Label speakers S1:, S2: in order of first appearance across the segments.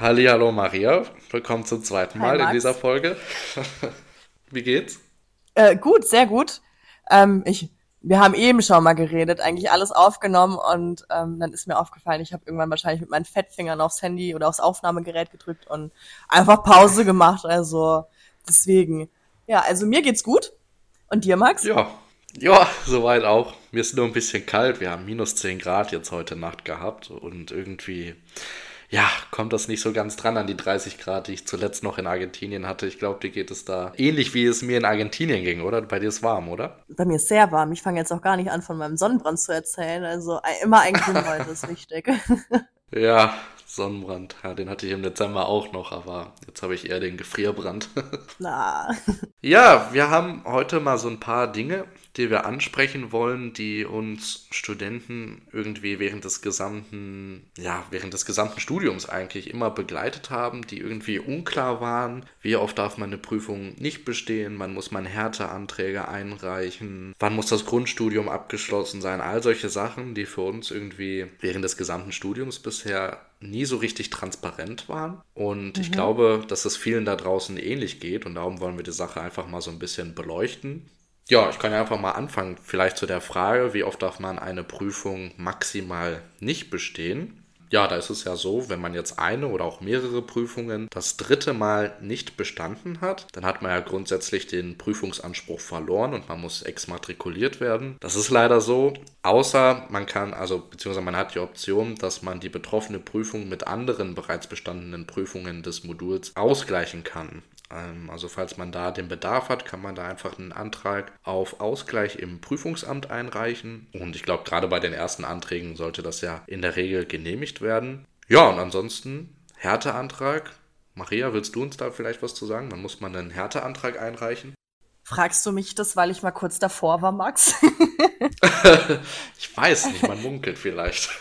S1: Hallo Maria, willkommen zum zweiten Mal in dieser Folge. Wie geht's?
S2: Äh, gut, sehr gut. Ähm, ich, wir haben eben schon mal geredet, eigentlich alles aufgenommen und ähm, dann ist mir aufgefallen, ich habe irgendwann wahrscheinlich mit meinen Fettfingern aufs Handy oder aufs Aufnahmegerät gedrückt und einfach Pause gemacht. Also deswegen, ja, also mir geht's gut. Und dir, Max?
S1: Ja, ja, soweit auch. Mir ist nur ein bisschen kalt. Wir haben minus 10 Grad jetzt heute Nacht gehabt und irgendwie ja, kommt das nicht so ganz dran an die 30 Grad, die ich zuletzt noch in Argentinien hatte. Ich glaube, dir geht es da ähnlich, wie es mir in Argentinien ging, oder? Bei dir ist warm, oder?
S2: Bei mir ist sehr warm. Ich fange jetzt auch gar nicht an, von meinem Sonnenbrand zu erzählen. Also äh, immer ein Grünholz ist wichtig.
S1: ja, Sonnenbrand. Ja, den hatte ich im Dezember auch noch, aber jetzt habe ich eher den Gefrierbrand.
S2: Na.
S1: ja, wir haben heute mal so ein paar Dinge, die wir ansprechen wollen, die uns Studenten irgendwie während des gesamten, ja, während des gesamten Studiums eigentlich immer begleitet haben, die irgendwie unklar waren. Wie oft darf man eine Prüfung nicht bestehen? Wann muss man Härteanträge einreichen? Wann muss das Grundstudium abgeschlossen sein? All solche Sachen, die für uns irgendwie während des gesamten Studiums bisher nie so richtig transparent waren. Und mhm. ich glaube, dass es vielen da draußen ähnlich geht. Und darum wollen wir die Sache einfach mal so ein bisschen beleuchten. Ja, ich kann ja einfach mal anfangen. Vielleicht zu der Frage, wie oft darf man eine Prüfung maximal nicht bestehen? Ja, da ist es ja so, wenn man jetzt eine oder auch mehrere Prüfungen das dritte Mal nicht bestanden hat, dann hat man ja grundsätzlich den Prüfungsanspruch verloren und man muss exmatrikuliert werden. Das ist leider so, außer man kann, also beziehungsweise man hat die Option, dass man die betroffene Prüfung mit anderen bereits bestandenen Prüfungen des Moduls ausgleichen kann. Ähm, also falls man da den Bedarf hat, kann man da einfach einen Antrag auf Ausgleich im Prüfungsamt einreichen. Und ich glaube, gerade bei den ersten Anträgen sollte das ja in der Regel genehmigt werden. Ja, und ansonsten Härteantrag. Maria, willst du uns da vielleicht was zu sagen? Dann muss man einen Härteantrag einreichen.
S2: Fragst du mich das, weil ich mal kurz davor war, Max?
S1: ich weiß nicht, man munkelt vielleicht.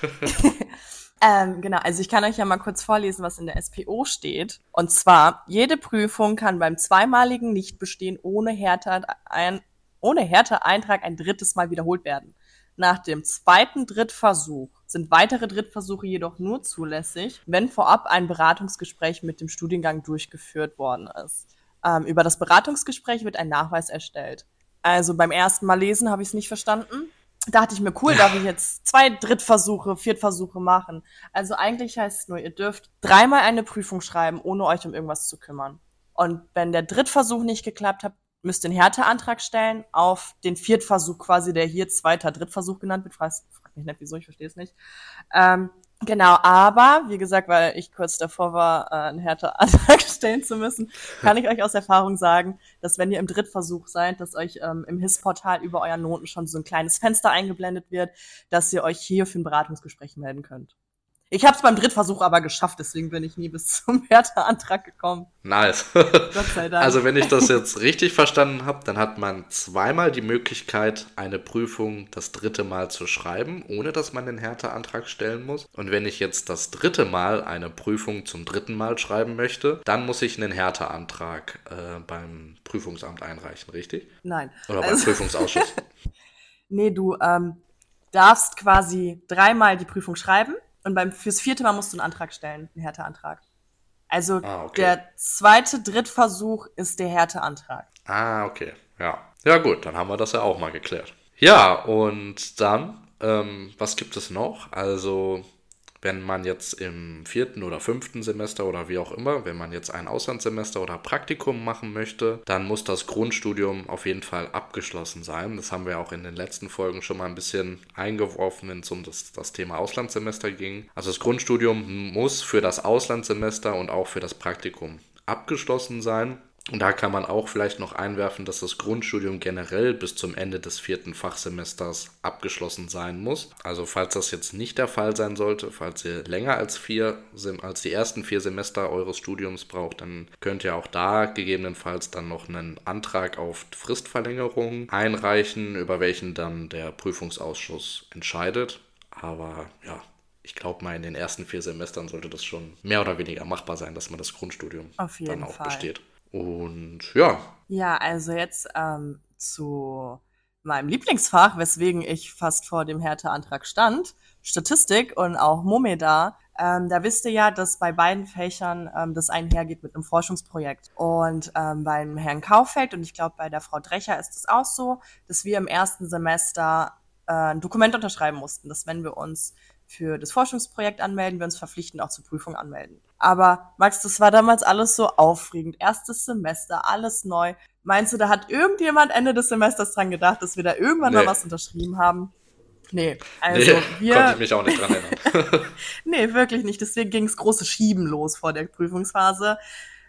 S2: Ähm, genau, also ich kann euch ja mal kurz vorlesen, was in der SPO steht. Und zwar, jede Prüfung kann beim zweimaligen Nichtbestehen ohne Härte, ein, ohne Härteeintrag ein drittes Mal wiederholt werden. Nach dem zweiten Drittversuch sind weitere Drittversuche jedoch nur zulässig, wenn vorab ein Beratungsgespräch mit dem Studiengang durchgeführt worden ist. Ähm, über das Beratungsgespräch wird ein Nachweis erstellt. Also beim ersten Mal lesen habe ich es nicht verstanden dachte ich mir, cool, darf ich jetzt zwei Drittversuche, Viertversuche machen. Also eigentlich heißt es nur, ihr dürft dreimal eine Prüfung schreiben, ohne euch um irgendwas zu kümmern. Und wenn der Drittversuch nicht geklappt hat, müsst ihr einen Härteantrag stellen auf den Viertversuch quasi, der hier zweiter Drittversuch genannt wird. Frag, frag mich nicht, wieso, ich verstehe es nicht. Ähm, Genau, aber wie gesagt, weil ich kurz davor war, äh, einen Härteantrag stellen zu müssen, kann ich euch aus Erfahrung sagen, dass wenn ihr im Drittversuch seid, dass euch ähm, im HIS-Portal über euren Noten schon so ein kleines Fenster eingeblendet wird, dass ihr euch hier für ein Beratungsgespräch melden könnt. Ich habe es beim Drittversuch aber geschafft, deswegen bin ich nie bis zum Härteantrag gekommen.
S1: Nice. Gott sei Dank. Also wenn ich das jetzt richtig verstanden habe, dann hat man zweimal die Möglichkeit, eine Prüfung das dritte Mal zu schreiben, ohne dass man den Härteantrag stellen muss. Und wenn ich jetzt das dritte Mal eine Prüfung zum dritten Mal schreiben möchte, dann muss ich einen Härteantrag äh, beim Prüfungsamt einreichen, richtig?
S2: Nein.
S1: Oder beim also, Prüfungsausschuss.
S2: nee, du ähm, darfst quasi dreimal die Prüfung schreiben und beim, fürs vierte Mal musst du einen Antrag stellen, einen Härteantrag. Also ah, okay. der zweite Drittversuch ist der Härteantrag.
S1: Ah, okay. Ja. Ja, gut, dann haben wir das ja auch mal geklärt. Ja, und dann, ähm, was gibt es noch? Also, wenn man jetzt im vierten oder fünften Semester oder wie auch immer, wenn man jetzt ein Auslandssemester oder Praktikum machen möchte, dann muss das Grundstudium auf jeden Fall abgeschlossen sein. Das haben wir auch in den letzten Folgen schon mal ein bisschen eingeworfen, wenn es um das, das Thema Auslandssemester ging. Also das Grundstudium muss für das Auslandssemester und auch für das Praktikum abgeschlossen sein. Und da kann man auch vielleicht noch einwerfen, dass das Grundstudium generell bis zum Ende des vierten Fachsemesters abgeschlossen sein muss. Also falls das jetzt nicht der Fall sein sollte, falls ihr länger als vier, als die ersten vier Semester eures Studiums braucht, dann könnt ihr auch da gegebenenfalls dann noch einen Antrag auf Fristverlängerung einreichen, über welchen dann der Prüfungsausschuss entscheidet. Aber ja, ich glaube mal, in den ersten vier Semestern sollte das schon mehr oder weniger machbar sein, dass man das Grundstudium dann auch Fall. besteht. Und ja.
S2: Ja, also jetzt ähm, zu meinem Lieblingsfach, weswegen ich fast vor dem Härteantrag stand, Statistik und auch Momeda. Ähm, da wisst ihr ja, dass bei beiden Fächern ähm, das einhergeht mit einem Forschungsprojekt. Und ähm, beim Herrn Kaufeld und ich glaube bei der Frau Drecher ist es auch so, dass wir im ersten Semester äh, ein Dokument unterschreiben mussten, dass wenn wir uns für das Forschungsprojekt anmelden, wir uns verpflichtend auch zur Prüfung anmelden. Aber Max, das war damals alles so aufregend. Erstes Semester, alles neu. Meinst du, da hat irgendjemand Ende des Semesters dran gedacht, dass wir da irgendwann nee. mal was unterschrieben haben? Nee, also nee, wir.
S1: Konnte ich mich auch nicht dran erinnern.
S2: nee, wirklich nicht. Deswegen ging es große Schieben los vor der Prüfungsphase.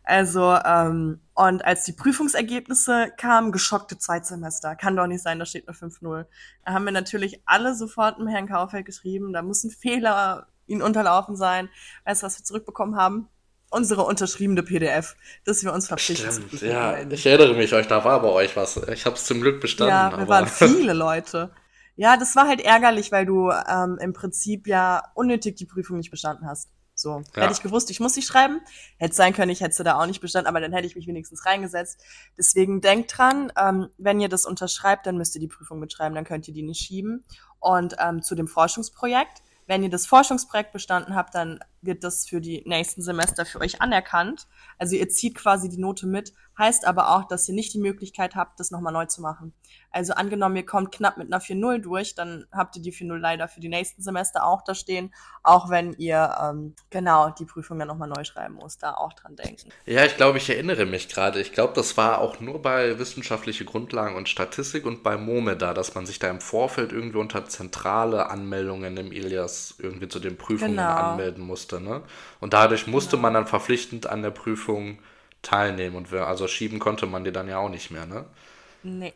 S2: Also, ähm, und als die Prüfungsergebnisse kamen, geschockte Zweitsemester. Kann doch nicht sein, da steht nur 5-0. Da haben wir natürlich alle sofort mit Herrn Kaufeld geschrieben, da muss ein Fehler ihnen unterlaufen sein. Weißt du, was wir zurückbekommen haben? Unsere unterschriebene PDF, dass wir uns verpflichtet
S1: Stimmt, ja, ich erinnere mich, euch da war bei euch was. Ich habe es zum Glück bestanden.
S2: Ja, wir aber... waren viele Leute. Ja, das war halt ärgerlich, weil du ähm, im Prinzip ja unnötig die Prüfung nicht bestanden hast. So, ja. hätte ich gewusst, ich muss sie schreiben, hätte sein können, ich hätte da auch nicht bestanden, aber dann hätte ich mich wenigstens reingesetzt. Deswegen denkt dran, ähm, wenn ihr das unterschreibt, dann müsst ihr die Prüfung mitschreiben, dann könnt ihr die nicht schieben. Und ähm, zu dem Forschungsprojekt, wenn ihr das Forschungsprojekt bestanden habt, dann wird das für die nächsten Semester für euch anerkannt. Also ihr zieht quasi die Note mit, heißt aber auch, dass ihr nicht die Möglichkeit habt, das nochmal neu zu machen. Also angenommen, ihr kommt knapp mit einer 4-0 durch, dann habt ihr die 4-0 leider für die nächsten Semester auch da stehen, auch wenn ihr ähm, genau die Prüfung dann nochmal neu schreiben muss, da auch dran denken.
S1: Ja, ich glaube, ich erinnere mich gerade. Ich glaube, das war auch nur bei wissenschaftliche Grundlagen und Statistik und bei MOME da, dass man sich da im Vorfeld irgendwie unter zentrale Anmeldungen im Ilias irgendwie zu den Prüfungen genau. anmelden musste. Ne? Und dadurch musste man dann verpflichtend an der Prüfung teilnehmen und wir, also schieben konnte man die dann ja auch nicht mehr, ne?
S2: Nee.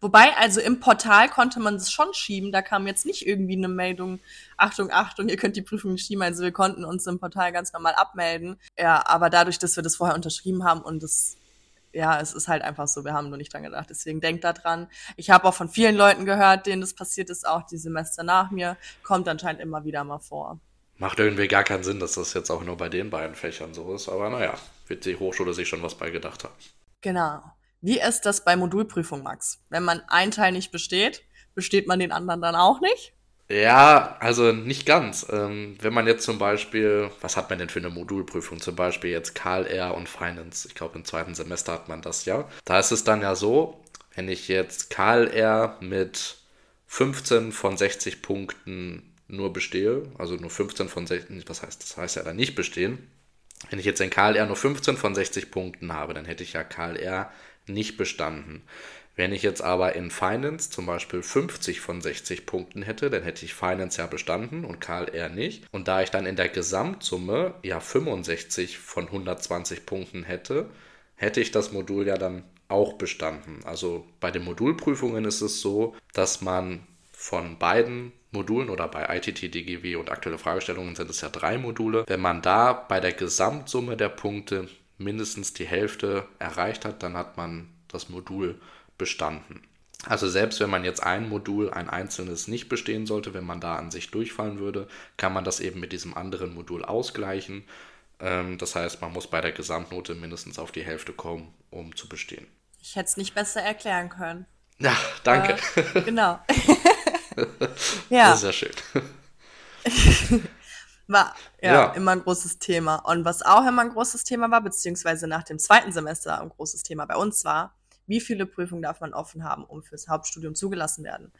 S2: Wobei, also im Portal konnte man es schon schieben. Da kam jetzt nicht irgendwie eine Meldung, Achtung, Achtung, ihr könnt die Prüfung nicht schieben. Also wir konnten uns im Portal ganz normal abmelden. Ja, aber dadurch, dass wir das vorher unterschrieben haben und das, ja, es ist halt einfach so, wir haben nur nicht dran gedacht. Deswegen denkt da dran. Ich habe auch von vielen Leuten gehört, denen das passiert ist, auch die Semester nach mir. Kommt anscheinend immer wieder mal vor.
S1: Macht irgendwie gar keinen Sinn, dass das jetzt auch nur bei den beiden Fächern so ist. Aber naja, wird die Hochschule sich schon was bei gedacht haben.
S2: Genau. Wie ist das bei Modulprüfung, Max? Wenn man einen Teil nicht besteht, besteht man den anderen dann auch nicht?
S1: Ja, also nicht ganz. Ähm, wenn man jetzt zum Beispiel, was hat man denn für eine Modulprüfung? Zum Beispiel jetzt KLR und Finance. Ich glaube, im zweiten Semester hat man das ja. Da ist es dann ja so, wenn ich jetzt KLR mit 15 von 60 Punkten nur bestehe, also nur 15 von 60, was heißt, das heißt ja dann nicht bestehen. Wenn ich jetzt in KLR nur 15 von 60 Punkten habe, dann hätte ich ja KLR nicht bestanden. Wenn ich jetzt aber in Finance zum Beispiel 50 von 60 Punkten hätte, dann hätte ich Finance ja bestanden und KLR nicht. Und da ich dann in der Gesamtsumme ja 65 von 120 Punkten hätte, hätte ich das Modul ja dann auch bestanden. Also bei den Modulprüfungen ist es so, dass man von beiden Modulen oder bei ITT, DGW und aktuelle Fragestellungen sind es ja drei Module. Wenn man da bei der Gesamtsumme der Punkte mindestens die Hälfte erreicht hat, dann hat man das Modul bestanden. Also selbst wenn man jetzt ein Modul, ein einzelnes nicht bestehen sollte, wenn man da an sich durchfallen würde, kann man das eben mit diesem anderen Modul ausgleichen. Ähm, das heißt, man muss bei der Gesamtnote mindestens auf die Hälfte kommen, um zu bestehen.
S2: Ich hätte es nicht besser erklären können.
S1: Ja, danke.
S2: Äh, genau.
S1: ja. Das ist ja schön.
S2: War ja, ja, immer ein großes Thema. Und was auch immer ein großes Thema war, beziehungsweise nach dem zweiten Semester ein großes Thema bei uns war, wie viele Prüfungen darf man offen haben, um fürs Hauptstudium zugelassen werden?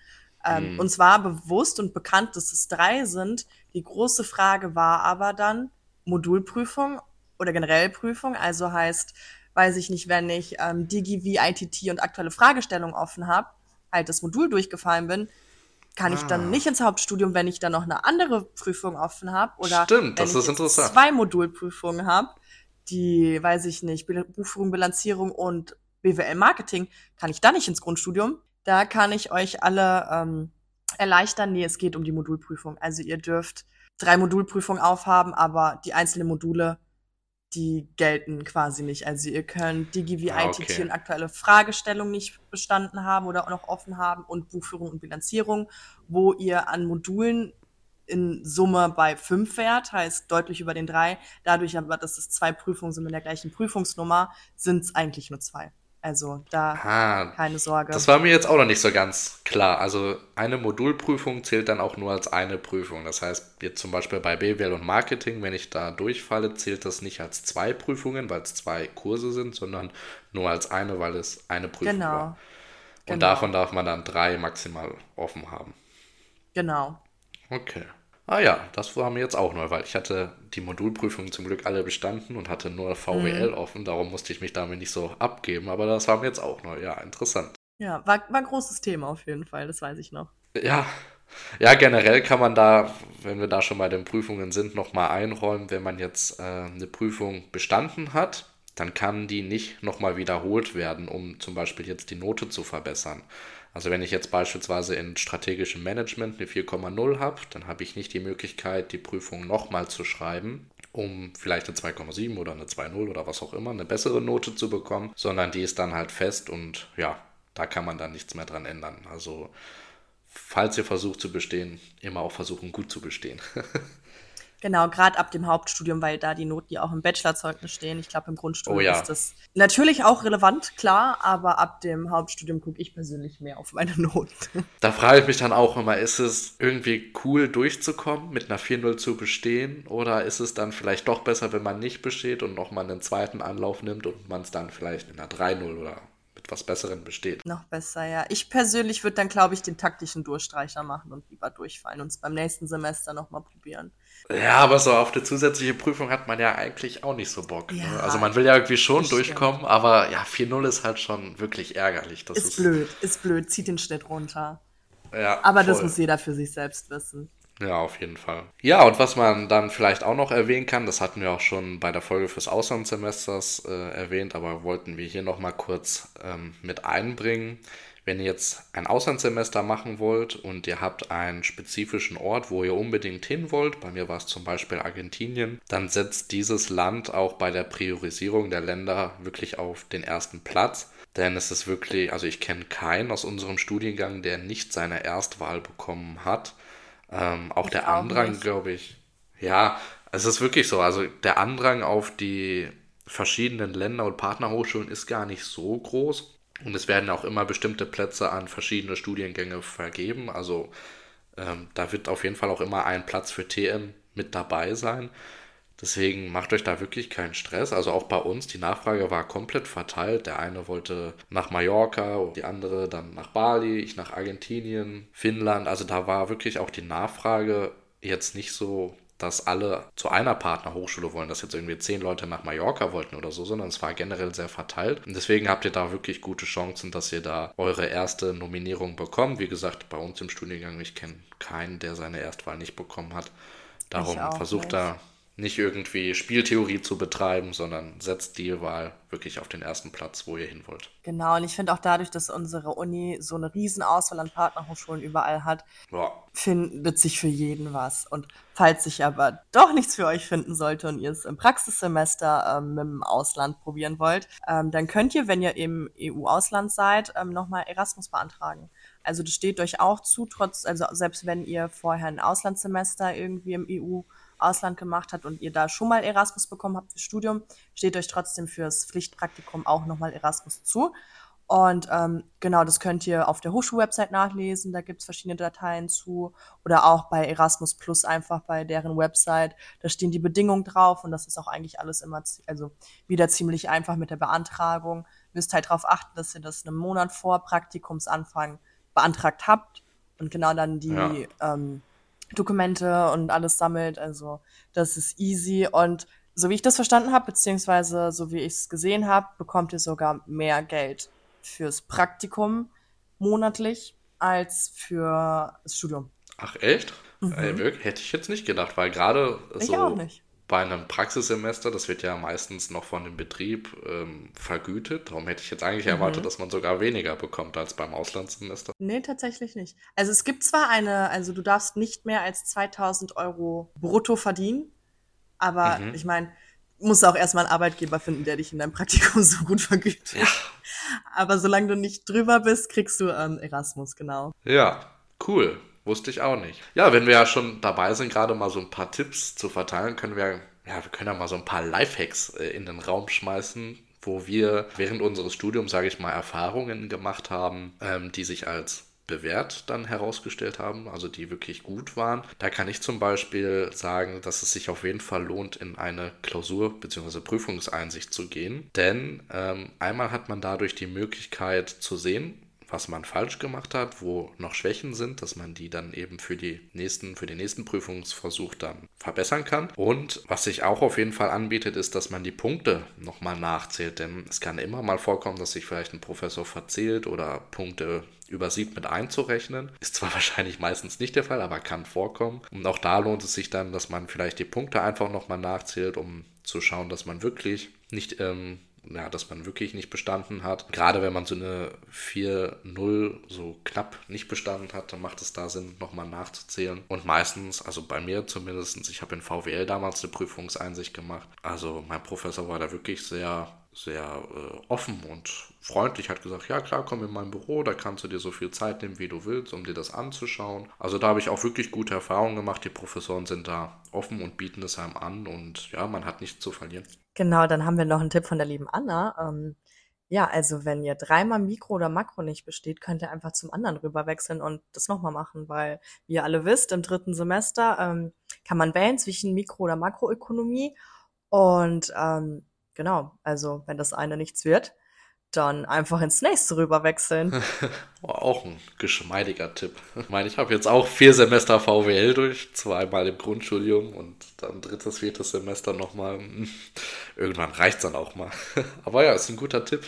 S2: Ähm, mhm. Uns war bewusst und bekannt, dass es drei sind. Die große Frage war aber dann Modulprüfung oder generell Prüfung. Also heißt, weiß ich nicht, wenn ich ähm, Digi, wie ITT und aktuelle Fragestellungen offen habe, halt das Modul durchgefallen bin, kann ah. ich dann ah. nicht ins Hauptstudium, wenn ich dann noch eine andere Prüfung offen habe oder
S1: Stimmt,
S2: wenn
S1: ich
S2: zwei Modulprüfungen habe, die, weiß ich nicht, Buchführung, Bilanzierung und BWL Marketing, kann ich da nicht ins Grundstudium. Da kann ich euch alle ähm, erleichtern. Nee, es geht um die Modulprüfung. Also ihr dürft drei Modulprüfungen aufhaben, aber die einzelnen Module die gelten quasi nicht. Also ihr könnt DigiVI, ah, okay. Und aktuelle Fragestellung nicht bestanden haben oder auch noch offen haben und Buchführung und Bilanzierung, wo ihr an Modulen in Summe bei fünf wärt, heißt deutlich über den drei. Dadurch aber, dass es zwei Prüfungen sind mit der gleichen Prüfungsnummer, sind es eigentlich nur zwei. Also da ah, keine Sorge.
S1: Das war mir jetzt auch noch nicht so ganz klar. Also eine Modulprüfung zählt dann auch nur als eine Prüfung. Das heißt, jetzt zum Beispiel bei BWL und Marketing, wenn ich da durchfalle, zählt das nicht als zwei Prüfungen, weil es zwei Kurse sind, sondern nur als eine, weil es eine Prüfung genau. war. Und genau. davon darf man dann drei maximal offen haben.
S2: Genau.
S1: Okay. Ah ja, das war mir jetzt auch neu, weil ich hatte die Modulprüfungen zum Glück alle bestanden und hatte nur VWL mhm. offen, darum musste ich mich damit nicht so abgeben, aber das war mir jetzt auch neu. Ja, interessant.
S2: Ja, war, war ein großes Thema auf jeden Fall, das weiß ich noch.
S1: Ja, ja, generell kann man da, wenn wir da schon bei den Prüfungen sind, nochmal einräumen, wenn man jetzt äh, eine Prüfung bestanden hat, dann kann die nicht nochmal wiederholt werden, um zum Beispiel jetzt die Note zu verbessern. Also wenn ich jetzt beispielsweise in strategischem Management eine 4,0 habe, dann habe ich nicht die Möglichkeit, die Prüfung nochmal zu schreiben, um vielleicht eine 2,7 oder eine 2,0 oder was auch immer, eine bessere Note zu bekommen, sondern die ist dann halt fest und ja, da kann man dann nichts mehr dran ändern. Also falls ihr versucht zu bestehen, immer auch versuchen gut zu bestehen.
S2: Genau, gerade ab dem Hauptstudium, weil da die Noten ja auch im Bachelorzeugnis stehen. Ich glaube, im Grundstudium oh, ja. ist das natürlich auch relevant, klar, aber ab dem Hauptstudium gucke ich persönlich mehr auf meine Noten.
S1: Da frage ich mich dann auch immer, ist es irgendwie cool durchzukommen, mit einer 4-0 zu bestehen oder ist es dann vielleicht doch besser, wenn man nicht besteht und nochmal einen zweiten Anlauf nimmt und man es dann vielleicht in einer 3-0 oder mit was Besseren besteht.
S2: Noch besser, ja. Ich persönlich würde dann, glaube ich, den taktischen Durchstreicher machen und lieber durchfallen und es beim nächsten Semester nochmal probieren.
S1: Ja, aber so auf eine zusätzliche Prüfung hat man ja eigentlich auch nicht so Bock. Ne? Ja, ne? Also man will ja irgendwie schon durchkommen, stimmt. aber ja, 4-0 ist halt schon wirklich ärgerlich.
S2: Das ist, ist blöd, ist blöd, zieht den Schnitt runter. Ja, aber voll. das muss jeder für sich selbst wissen.
S1: Ja, auf jeden Fall. Ja, und was man dann vielleicht auch noch erwähnen kann, das hatten wir auch schon bei der Folge fürs Auslandssemesters äh, erwähnt, aber wollten wir hier nochmal kurz ähm, mit einbringen. Wenn ihr jetzt ein Auslandssemester machen wollt und ihr habt einen spezifischen Ort, wo ihr unbedingt hin wollt, bei mir war es zum Beispiel Argentinien, dann setzt dieses Land auch bei der Priorisierung der Länder wirklich auf den ersten Platz. Denn es ist wirklich, also ich kenne keinen aus unserem Studiengang, der nicht seine Erstwahl bekommen hat. Ähm, auch ich der auch Andrang, glaube ich. Ja, es ist wirklich so. Also der Andrang auf die verschiedenen Länder und Partnerhochschulen ist gar nicht so groß. Und es werden auch immer bestimmte Plätze an verschiedene Studiengänge vergeben. Also ähm, da wird auf jeden Fall auch immer ein Platz für TM mit dabei sein. Deswegen macht euch da wirklich keinen Stress. Also auch bei uns, die Nachfrage war komplett verteilt. Der eine wollte nach Mallorca, die andere dann nach Bali, ich nach Argentinien, Finnland. Also da war wirklich auch die Nachfrage jetzt nicht so dass alle zu einer Partnerhochschule wollen, dass jetzt irgendwie zehn Leute nach Mallorca wollten oder so, sondern es war generell sehr verteilt. Und deswegen habt ihr da wirklich gute Chancen, dass ihr da eure erste Nominierung bekommt. Wie gesagt, bei uns im Studiengang, ich kenne keinen, der seine Erstwahl nicht bekommen hat. Darum versucht nicht. da nicht irgendwie Spieltheorie zu betreiben, sondern setzt die Wahl wirklich auf den ersten Platz, wo ihr hin wollt.
S2: Genau, und ich finde auch dadurch, dass unsere Uni so eine Riesenauswahl an Partnerhochschulen überall hat, ja. findet sich für jeden was. Und falls sich aber doch nichts für euch finden sollte und ihr es im Praxissemester ähm, dem Ausland probieren wollt, ähm, dann könnt ihr, wenn ihr im EU-Ausland seid, ähm, nochmal Erasmus beantragen. Also das steht euch auch zu, trotz, also selbst wenn ihr vorher ein Auslandssemester irgendwie im EU Ausland gemacht hat und ihr da schon mal Erasmus bekommen habt fürs Studium, steht euch trotzdem fürs Pflichtpraktikum auch nochmal Erasmus zu. Und ähm, genau, das könnt ihr auf der Hochschulwebsite nachlesen. Da gibt es verschiedene Dateien zu. Oder auch bei Erasmus Plus einfach bei deren Website. Da stehen die Bedingungen drauf und das ist auch eigentlich alles immer, also wieder ziemlich einfach mit der Beantragung. Ihr müsst halt darauf achten, dass ihr das einen Monat vor Praktikumsanfang beantragt habt und genau dann die ja. ähm, Dokumente und alles sammelt. Also das ist easy. Und so wie ich das verstanden habe, beziehungsweise so wie ich es gesehen habe, bekommt ihr sogar mehr Geld fürs Praktikum monatlich als für das Studium.
S1: Ach echt? Mhm. Ey, wirklich? Hätte ich jetzt nicht gedacht, weil gerade so auch nicht bei einem Praxissemester, das wird ja meistens noch von dem Betrieb ähm, vergütet. Darum hätte ich jetzt eigentlich mhm. erwartet, dass man sogar weniger bekommt als beim Auslandssemester.
S2: Nee, tatsächlich nicht. Also es gibt zwar eine, also du darfst nicht mehr als 2000 Euro brutto verdienen, aber mhm. ich meine, musst auch erstmal einen Arbeitgeber finden, der dich in deinem Praktikum so gut vergütet. Ja. Aber solange du nicht drüber bist, kriegst du ähm, Erasmus, genau.
S1: Ja, cool. Wusste ich auch nicht. Ja, wenn wir ja schon dabei sind, gerade mal so ein paar Tipps zu verteilen, können wir, ja, wir können ja mal so ein paar Lifehacks äh, in den Raum schmeißen, wo wir während unseres Studiums, sage ich mal, Erfahrungen gemacht haben, ähm, die sich als bewährt dann herausgestellt haben, also die wirklich gut waren. Da kann ich zum Beispiel sagen, dass es sich auf jeden Fall lohnt, in eine Klausur- bzw. Prüfungseinsicht zu gehen. Denn ähm, einmal hat man dadurch die Möglichkeit zu sehen, was man falsch gemacht hat, wo noch Schwächen sind, dass man die dann eben für die nächsten, für den nächsten Prüfungsversuch dann verbessern kann. Und was sich auch auf jeden Fall anbietet, ist, dass man die Punkte nochmal nachzählt, denn es kann immer mal vorkommen, dass sich vielleicht ein Professor verzählt oder Punkte übersieht mit einzurechnen. Ist zwar wahrscheinlich meistens nicht der Fall, aber kann vorkommen. Und auch da lohnt es sich dann, dass man vielleicht die Punkte einfach nochmal nachzählt, um zu schauen, dass man wirklich nicht ähm, ja, dass man wirklich nicht bestanden hat. Gerade wenn man so eine 4-0 so knapp nicht bestanden hat, dann macht es da Sinn, nochmal nachzuzählen. Und meistens, also bei mir zumindest, ich habe in VWL damals eine Prüfungseinsicht gemacht. Also mein Professor war da wirklich sehr sehr äh, offen und freundlich, hat gesagt, ja klar, komm in mein Büro, da kannst du dir so viel Zeit nehmen, wie du willst, um dir das anzuschauen. Also da habe ich auch wirklich gute Erfahrungen gemacht. Die Professoren sind da offen und bieten es einem an und ja, man hat nichts zu verlieren.
S2: Genau, dann haben wir noch einen Tipp von der lieben Anna. Ähm, ja, also wenn ihr dreimal Mikro oder Makro nicht besteht, könnt ihr einfach zum anderen rüberwechseln und das nochmal machen, weil, wie ihr alle wisst, im dritten Semester ähm, kann man wählen zwischen Mikro- oder Makroökonomie und ähm, Genau, also wenn das eine nichts wird, dann einfach ins nächste rüberwechseln.
S1: auch ein geschmeidiger Tipp. Ich meine, ich habe jetzt auch vier Semester VWL durch, zweimal im Grundstudium und dann drittes, viertes Semester nochmal. Irgendwann reicht es dann auch mal. Aber ja, ist ein guter Tipp.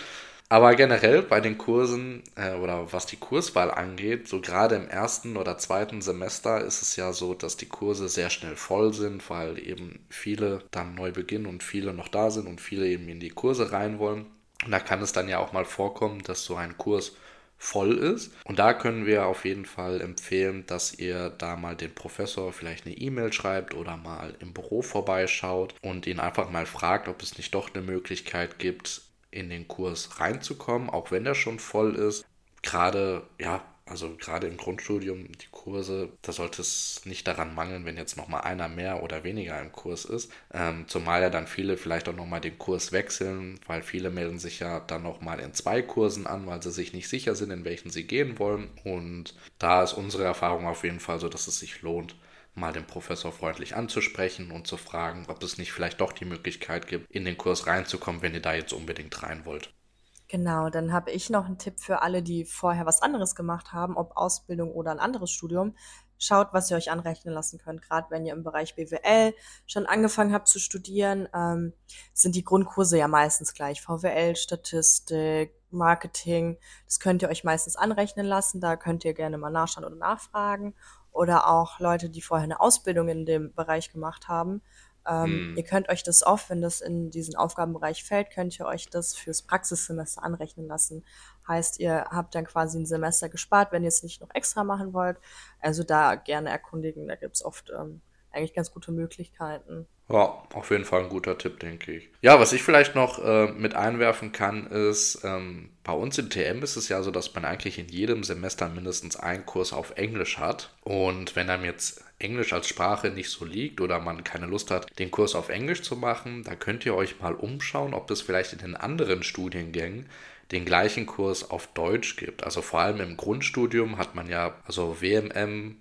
S1: Aber generell bei den Kursen äh, oder was die Kurswahl angeht, so gerade im ersten oder zweiten Semester ist es ja so, dass die Kurse sehr schnell voll sind, weil eben viele dann neu beginnen und viele noch da sind und viele eben in die Kurse rein wollen. Und da kann es dann ja auch mal vorkommen, dass so ein Kurs voll ist. Und da können wir auf jeden Fall empfehlen, dass ihr da mal den Professor vielleicht eine E-Mail schreibt oder mal im Büro vorbeischaut und ihn einfach mal fragt, ob es nicht doch eine Möglichkeit gibt, in den Kurs reinzukommen, auch wenn der schon voll ist. Gerade, ja, also gerade im Grundstudium, die Kurse, da sollte es nicht daran mangeln, wenn jetzt nochmal einer mehr oder weniger im Kurs ist. Ähm, zumal ja dann viele vielleicht auch nochmal den Kurs wechseln, weil viele melden sich ja dann nochmal in zwei Kursen an, weil sie sich nicht sicher sind, in welchen sie gehen wollen. Und da ist unsere Erfahrung auf jeden Fall so, dass es sich lohnt, mal den Professor freundlich anzusprechen und zu fragen, ob es nicht vielleicht doch die Möglichkeit gibt, in den Kurs reinzukommen, wenn ihr da jetzt unbedingt rein wollt.
S2: Genau, dann habe ich noch einen Tipp für alle, die vorher was anderes gemacht haben, ob Ausbildung oder ein anderes Studium. Schaut, was ihr euch anrechnen lassen könnt. Gerade wenn ihr im Bereich BWL schon angefangen habt zu studieren, ähm, sind die Grundkurse ja meistens gleich. VWL, Statistik, Marketing, das könnt ihr euch meistens anrechnen lassen. Da könnt ihr gerne mal nachschauen oder nachfragen oder auch Leute, die vorher eine Ausbildung in dem Bereich gemacht haben. Ähm, mm. Ihr könnt euch das oft, wenn das in diesen Aufgabenbereich fällt, könnt ihr euch das fürs Praxissemester anrechnen lassen. Heißt, ihr habt dann quasi ein Semester gespart, wenn ihr es nicht noch extra machen wollt. Also da gerne erkundigen, da gibt's oft ähm, eigentlich ganz gute Möglichkeiten.
S1: Ja, auf jeden Fall ein guter Tipp, denke ich. Ja, was ich vielleicht noch äh, mit einwerfen kann, ist, ähm, bei uns in TM ist es ja so, dass man eigentlich in jedem Semester mindestens einen Kurs auf Englisch hat. Und wenn einem jetzt Englisch als Sprache nicht so liegt oder man keine Lust hat, den Kurs auf Englisch zu machen, da könnt ihr euch mal umschauen, ob es vielleicht in den anderen Studiengängen den gleichen Kurs auf Deutsch gibt. Also vor allem im Grundstudium hat man ja, also WMM,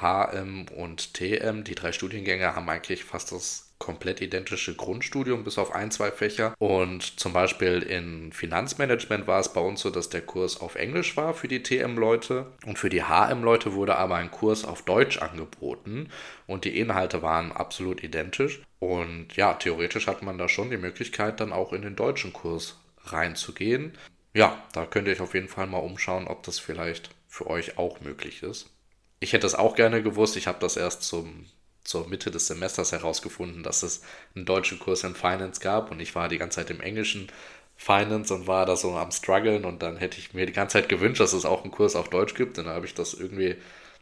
S1: HM und TM, die drei Studiengänge haben eigentlich fast das komplett identische Grundstudium, bis auf ein, zwei Fächer. Und zum Beispiel in Finanzmanagement war es bei uns so, dass der Kurs auf Englisch war für die TM-Leute und für die HM-Leute wurde aber ein Kurs auf Deutsch angeboten und die Inhalte waren absolut identisch. Und ja, theoretisch hat man da schon die Möglichkeit, dann auch in den deutschen Kurs reinzugehen. Ja, da könnt ihr euch auf jeden Fall mal umschauen, ob das vielleicht für euch auch möglich ist. Ich hätte es auch gerne gewusst. Ich habe das erst zum, zur Mitte des Semesters herausgefunden, dass es einen deutschen Kurs in Finance gab und ich war die ganze Zeit im englischen Finance und war da so am struggeln und dann hätte ich mir die ganze Zeit gewünscht, dass es auch einen Kurs auf Deutsch gibt und dann habe ich das irgendwie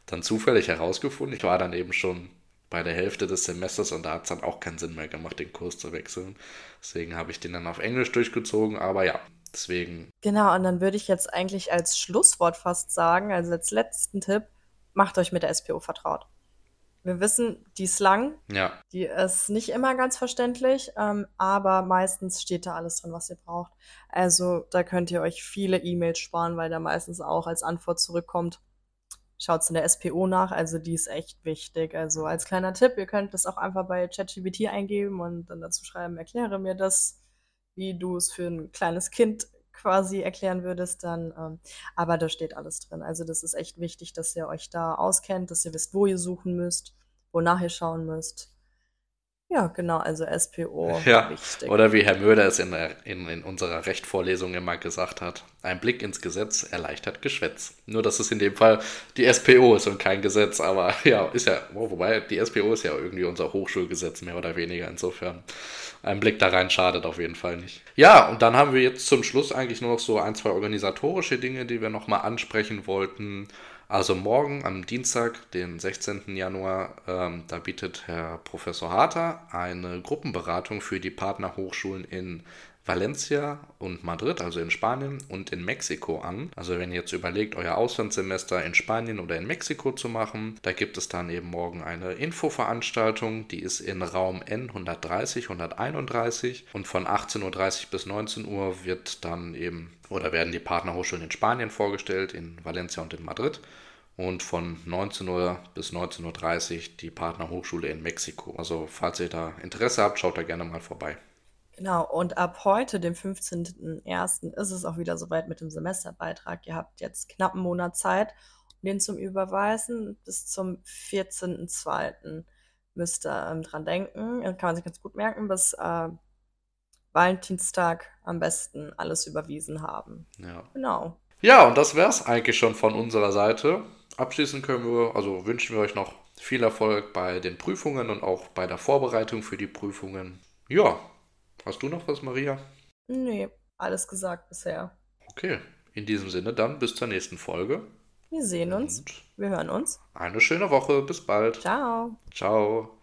S1: dann zufällig herausgefunden. Ich war dann eben schon bei der Hälfte des Semesters und da hat es dann auch keinen Sinn mehr gemacht, den Kurs zu wechseln. Deswegen habe ich den dann auf Englisch durchgezogen, aber ja, deswegen.
S2: Genau, und dann würde ich jetzt eigentlich als Schlusswort fast sagen, also als letzten Tipp, macht euch mit der SPO vertraut. Wir wissen, die ist lang,
S1: Ja,
S2: die ist nicht immer ganz verständlich, ähm, aber meistens steht da alles drin, was ihr braucht. Also da könnt ihr euch viele E-Mails sparen, weil da meistens auch als Antwort zurückkommt. Schaut's in der SPO nach, also die ist echt wichtig. Also als kleiner Tipp, ihr könnt das auch einfach bei ChatGPT eingeben und dann dazu schreiben, erkläre mir das, wie du es für ein kleines Kind quasi erklären würdest, dann, ähm, aber da steht alles drin. Also das ist echt wichtig, dass ihr euch da auskennt, dass ihr wisst, wo ihr suchen müsst, wonach ihr schauen müsst. Ja, genau, also SPO
S1: ja.
S2: wichtig.
S1: Oder wie Herr Möder es in, in, in unserer Rechtvorlesung immer gesagt hat, ein Blick ins Gesetz erleichtert Geschwätz. Nur, dass es in dem Fall die SPO ist und kein Gesetz, aber ja, ist ja, oh, wobei die SPO ist ja irgendwie unser Hochschulgesetz mehr oder weniger. Insofern ein Blick da rein schadet auf jeden Fall nicht. Ja, und dann haben wir jetzt zum Schluss eigentlich nur noch so ein, zwei organisatorische Dinge, die wir nochmal ansprechen wollten. Also morgen am Dienstag, den 16. Januar, ähm, da bietet Herr Professor Harter eine Gruppenberatung für die Partnerhochschulen in Valencia und Madrid, also in Spanien und in Mexiko an. Also wenn ihr jetzt überlegt, euer Auslandssemester in Spanien oder in Mexiko zu machen, da gibt es dann eben morgen eine Infoveranstaltung, die ist in Raum N 130, 131 und von 18.30 Uhr bis 19 Uhr wird dann eben oder werden die Partnerhochschulen in Spanien vorgestellt, in Valencia und in Madrid und von 19 Uhr bis 19.30 Uhr die Partnerhochschule in Mexiko. Also falls ihr da Interesse habt, schaut da gerne mal vorbei.
S2: Genau, und ab heute, dem 15.01., ist es auch wieder soweit mit dem Semesterbeitrag. Ihr habt jetzt knapp einen Monat Zeit, um den zum Überweisen. Bis zum 14.02. müsst ihr ähm, dran denken. Kann man sich ganz gut merken, bis äh, Valentinstag am besten alles überwiesen haben.
S1: Ja.
S2: Genau.
S1: Ja, und das wäre es eigentlich schon von unserer Seite. Abschließend können wir, also wünschen wir euch noch viel Erfolg bei den Prüfungen und auch bei der Vorbereitung für die Prüfungen. Ja, Hast du noch was, Maria?
S2: Nee, alles gesagt bisher.
S1: Okay, in diesem Sinne dann bis zur nächsten Folge.
S2: Wir sehen uns. Wir hören uns.
S1: Eine schöne Woche. Bis bald.
S2: Ciao.
S1: Ciao.